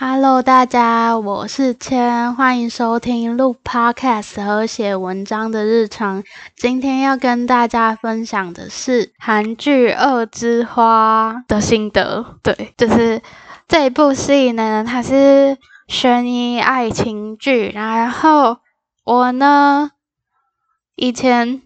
Hello，大家，我是千，欢迎收听录 Podcast 和写文章的日常。今天要跟大家分享的是韩剧《恶之花》的心得。对，就是这一部戏呢，它是悬疑爱情剧。然后我呢，以前。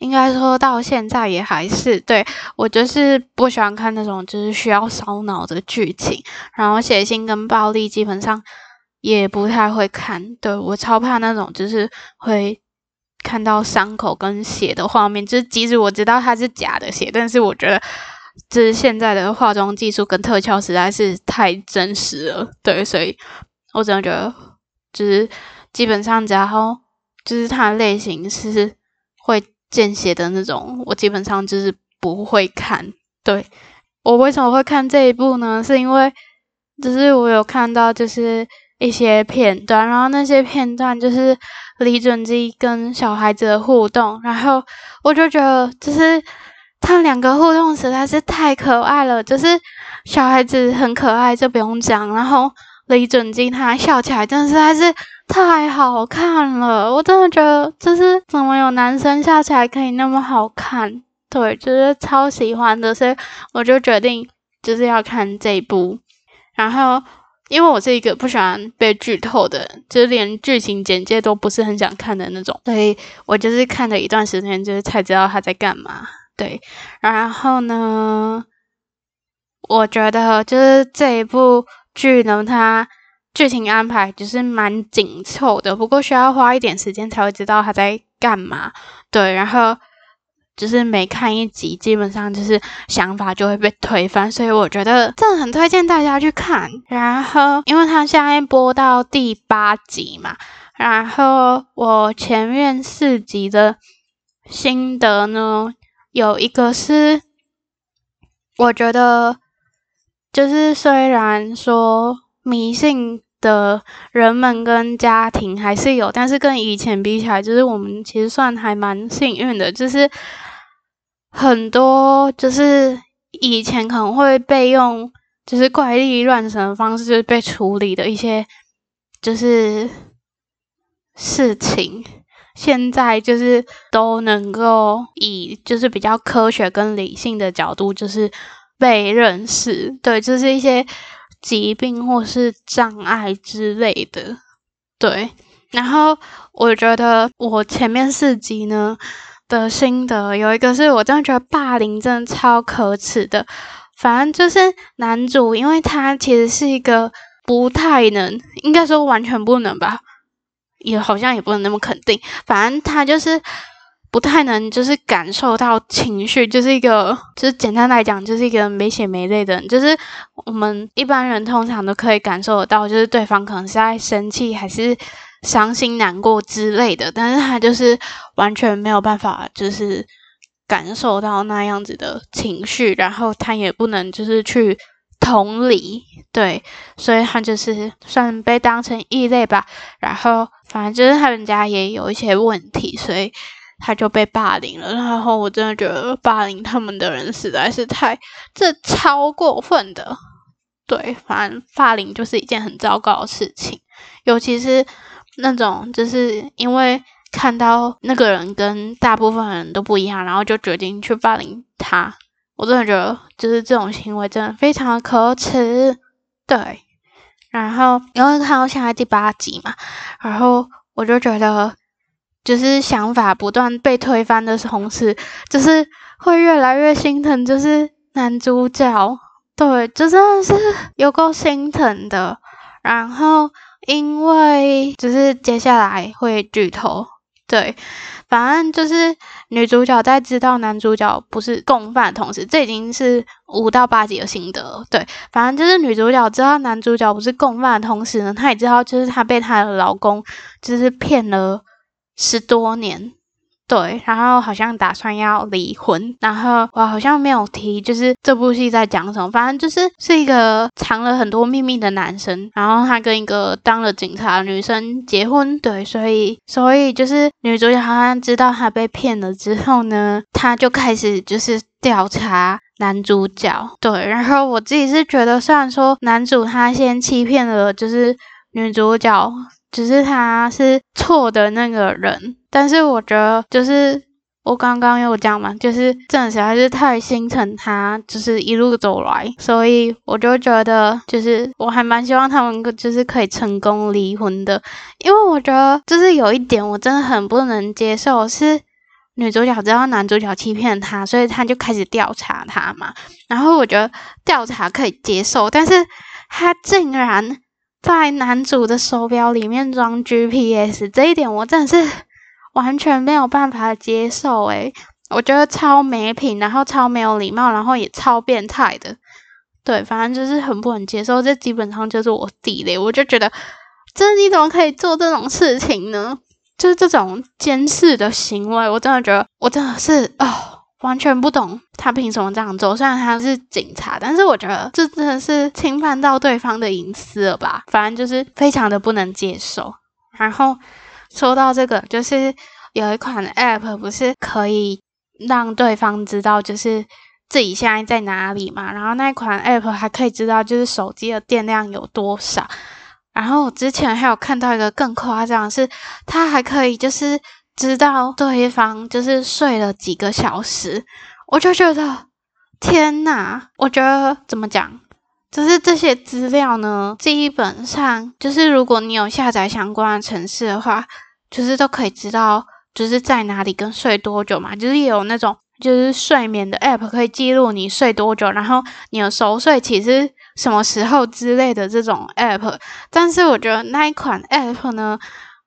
应该说到现在也还是对，我就是不喜欢看那种就是需要烧脑的剧情，然后血腥跟暴力基本上也不太会看。对，我超怕那种就是会看到伤口跟血的画面，就是即使我知道它是假的血，但是我觉得就是现在的化妆技术跟特效实在是太真实了。对，所以我真的觉得就是基本上只要就是它的类型是会。见血的那种，我基本上就是不会看。对，我为什么会看这一部呢？是因为就是我有看到就是一些片段，然后那些片段就是李准基跟小孩子的互动，然后我就觉得就是他们两个互动实在是太可爱了，就是小孩子很可爱，就不用讲，然后李准基他笑起来真的是还是。太好看了，我真的觉得就是怎么有男生笑起来可以那么好看？对，就是超喜欢的，所以我就决定就是要看这一部。然后，因为我是一个不喜欢被剧透的，就是连剧情简介都不是很想看的那种，所以我就是看了一段时间，就是才知道他在干嘛。对，然后呢，我觉得就是这一部剧呢，它。剧情安排就是蛮紧凑的，不过需要花一点时间才会知道他在干嘛。对，然后就是每看一集，基本上就是想法就会被推翻，所以我觉得真的很推荐大家去看。然后，因为它现在播到第八集嘛，然后我前面四集的心得呢，有一个是我觉得就是虽然说。迷信的人们跟家庭还是有，但是跟以前比起来，就是我们其实算还蛮幸运的，就是很多就是以前可能会被用就是怪力乱神的方式就是被处理的一些就是事情，现在就是都能够以就是比较科学跟理性的角度就是被认识，对，就是一些。疾病或是障碍之类的，对。然后我觉得我前面四集呢的心得有一个是我真的觉得霸凌真的超可耻的。反正就是男主，因为他其实是一个不太能，应该说完全不能吧，也好像也不能那么肯定。反正他就是。不太能就是感受到情绪，就是一个就是简单来讲，就是一个没血没泪的人。就是我们一般人通常都可以感受得到，就是对方可能是在生气，还是伤心难过之类的。但是他就是完全没有办法，就是感受到那样子的情绪，然后他也不能就是去同理，对，所以他就是算被当成异类吧。然后反正就是他们家也有一些问题，所以。他就被霸凌了，然后我真的觉得霸凌他们的人实在是太，这超过分的。对，反正霸凌就是一件很糟糕的事情，尤其是那种就是因为看到那个人跟大部分人都不一样，然后就决定去霸凌他。我真的觉得就是这种行为真的非常可耻。对，然后因为看到现在第八集嘛，然后我就觉得。就是想法不断被推翻的同时，就是会越来越心疼，就是男主角，对，就真的是有够心疼的。然后因为就是接下来会剧透，对，反正就是女主角在知道男主角不是共犯的同时，这已经是五到八集的心得，对，反正就是女主角知道男主角不是共犯的同时呢，她也知道就是她被她的老公就是骗了。十多年，对，然后好像打算要离婚，然后我好像没有提，就是这部戏在讲什么，反正就是是一个藏了很多秘密的男生，然后他跟一个当了警察的女生结婚，对，所以所以就是女主角好像知道他被骗了之后呢，他就开始就是调查男主角，对，然后我自己是觉得，虽然说男主他先欺骗了，就是女主角。只是他是错的那个人，但是我觉得就是我刚刚有讲嘛，就是真的实在是太心疼他，就是一路走来，所以我就觉得就是我还蛮希望他们就是可以成功离婚的，因为我觉得就是有一点我真的很不能接受，是女主角知道男主角欺骗她，所以她就开始调查他嘛，然后我觉得调查可以接受，但是他竟然。在男主的手表里面装 GPS，这一点我真的是完全没有办法接受诶，我觉得超没品，然后超没有礼貌，然后也超变态的。对，反正就是很不能接受，这基本上就是我地雷。我就觉得，这你怎么可以做这种事情呢？就是这种监视的行为，我真的觉得，我真的是哦。完全不懂他凭什么这样做。虽然他是警察，但是我觉得这真的是侵犯到对方的隐私了吧？反正就是非常的不能接受。然后说到这个，就是有一款 App 不是可以让对方知道就是自己现在在哪里嘛？然后那款 App 还可以知道就是手机的电量有多少。然后我之前还有看到一个更夸张的是，它还可以就是。知道对方就是睡了几个小时，我就觉得天呐，我觉得怎么讲，就是这些资料呢，基本上就是如果你有下载相关的程式的话，就是都可以知道就是在哪里跟睡多久嘛，就是也有那种就是睡眠的 app 可以记录你睡多久，然后你的熟睡其实什么时候之类的这种 app，但是我觉得那一款 app 呢。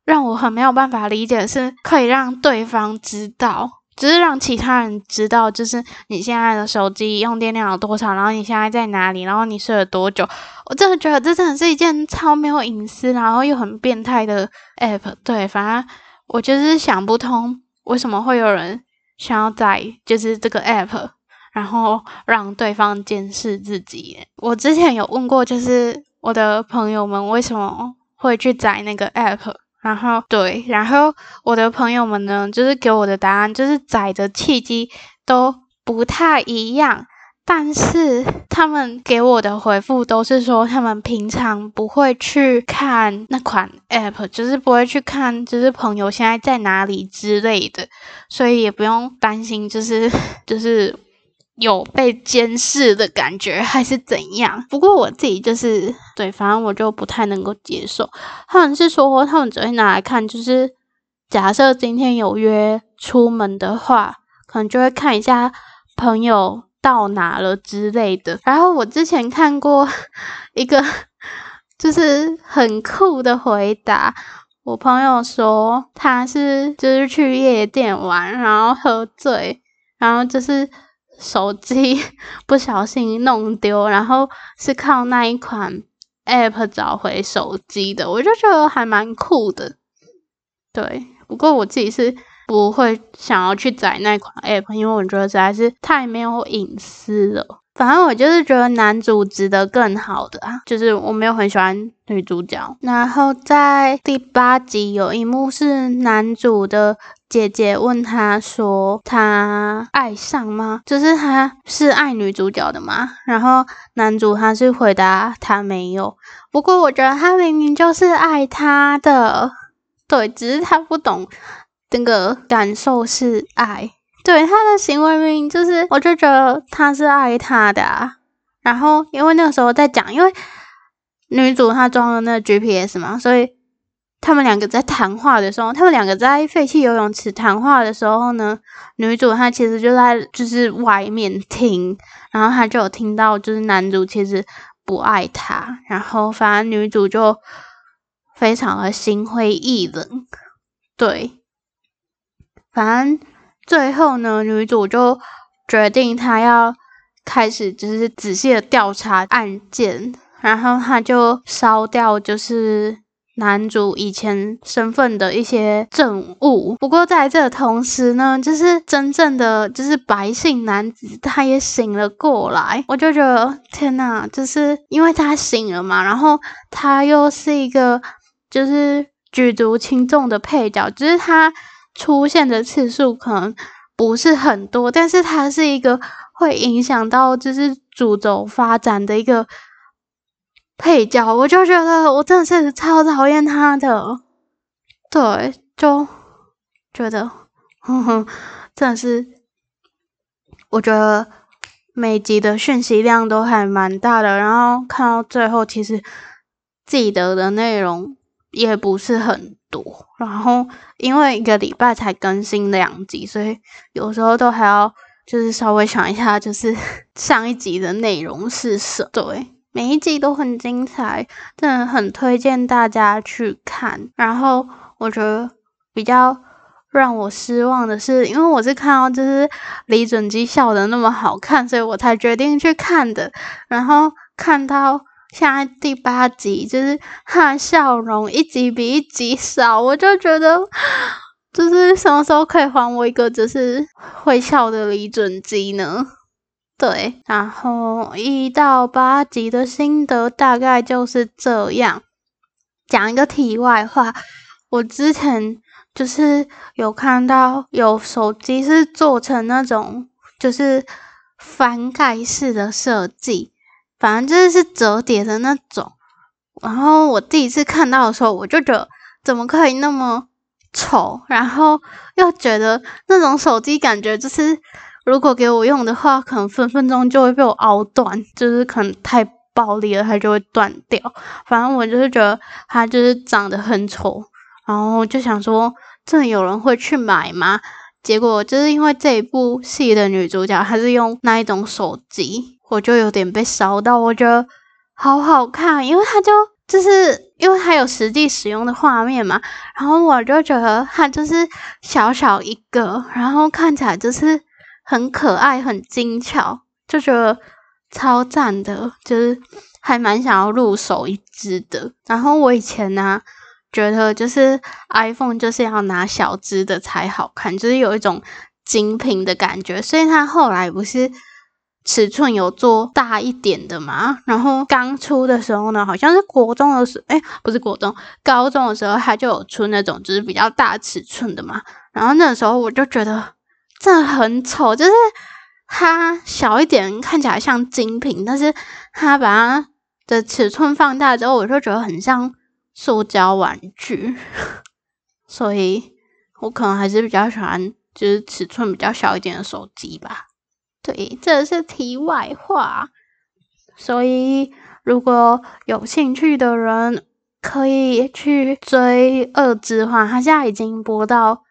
让我很没有办法理解的是，可以让对方知道，只是让其他人知道，就是你现在的手机用电量有多少，然后你现在在哪里，然后你睡了多久。我真的觉得这真的是一件超没有隐私，然后又很变态的 app。对，反正我就是想不通，为什么会有人想要载就是这个 app，然后让对方监视自己。我之前有问过，就是我的朋友们为什么会去载那个 app。然后对，然后我的朋友们呢，就是给我的答案就是载的契机都不太一样，但是他们给我的回复都是说他们平常不会去看那款 app，就是不会去看就是朋友现在在哪里之类的，所以也不用担心，就是 就是。有被监视的感觉还是怎样？不过我自己就是对，反正我就不太能够接受。他们是说，他们只会拿来看，就是假设今天有约出门的话，可能就会看一下朋友到哪了之类的。然后我之前看过一个就是很酷的回答，我朋友说他是就是去夜店玩，然后喝醉，然后就是。手机 不小心弄丢，然后是靠那一款 app 找回手机的，我就觉得还蛮酷的。对，不过我自己是不会想要去载那款 app，因为我觉得实在是太没有隐私了。反正我就是觉得男主值得更好的啊，就是我没有很喜欢女主角。然后在第八集有一幕是男主的姐姐问他说：“他爱上吗？就是他是爱女主角的吗？”然后男主他是回答他没有。不过我觉得他明明就是爱她的，对，只是他不懂这个感受是爱。对，他的行为明明就是，我就觉得他是爱他的啊。然后因为那个时候在讲，因为女主她装了那个 GPS 嘛，所以他们两个在谈话的时候，他们两个在废弃游泳池谈话的时候呢，女主她其实就在就是外面听，然后她就有听到就是男主其实不爱她，然后反而女主就非常的心灰意冷。对，反正。最后呢，女主就决定她要开始就是仔细的调查案件，然后她就烧掉就是男主以前身份的一些证物。不过在这同时呢，就是真正的就是白姓男子他也醒了过来，我就觉得天呐，就是因为他醒了嘛，然后他又是一个就是举足轻重的配角，就是他出现的次数可能不是很多，但是它是一个会影响到就是主轴发展的一个。配角，我就觉得我真的是超讨厌他的，对，就觉得，哼哼，真的是，我觉得每集的讯息量都还蛮大的，然后看到最后，其实记得的内容也不是很多，然后因为一个礼拜才更新两集，所以有时候都还要就是稍微想一下，就是 上一集的内容是什，对。每一集都很精彩，真的很推荐大家去看。然后我觉得比较让我失望的是，因为我是看到就是李准基笑的那么好看，所以我才决定去看的。然后看到现在第八集，就是他的笑容一集比一集少，我就觉得就是什么时候可以还我一个就是会笑的李准基呢？对，然后一到八集的心得大概就是这样。讲一个题外话，我之前就是有看到有手机是做成那种就是翻盖式的设计，反正就是折叠的那种。然后我第一次看到的时候，我就觉得怎么可以那么丑，然后又觉得那种手机感觉就是。如果给我用的话，可能分分钟就会被我凹断，就是可能太暴力了，它就会断掉。反正我就是觉得它就是长得很丑，然后就想说，真的有人会去买吗？结果就是因为这一部戏的女主角她是用那一种手机，我就有点被烧到。我觉得好好看，因为它就就是因为它有实际使用的画面嘛，然后我就觉得它就是小小一个，然后看起来就是。很可爱，很精巧，就觉得超赞的，就是还蛮想要入手一支的。然后我以前呢、觉得就是 iPhone 就是要拿小支的才好看，就是有一种精品的感觉。所以它后来不是尺寸有做大一点的嘛？然后刚出的时候呢，好像是国中的时候，诶，不是国中，高中的时候它就有出那种就是比较大尺寸的嘛。然后那时候我就觉得。真的很丑，就是它小一点看起来像精品，但是它把它的尺寸放大之后，我就觉得很像塑胶玩具，所以我可能还是比较喜欢就是尺寸比较小一点的手机吧。对，这是题外话。所以如果有兴趣的人可以去追《二之花》，它现在已经播到。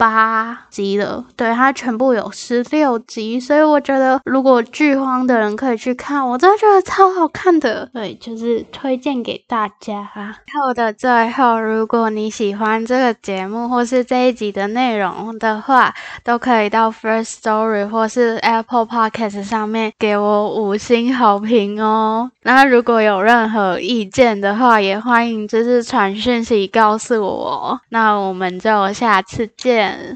八集了，对，它全部有十六集，所以我觉得如果剧荒的人可以去看，我真的觉得超好看的，对，就是推荐给大家。最后的最后，如果你喜欢这个节目或是这一集的内容的话，都可以到 First Story 或是 Apple Podcast 上面给我五星好评哦。那如果有任何意见的话，也欢迎就是传讯息告诉我。那我们就下次见。Yeah.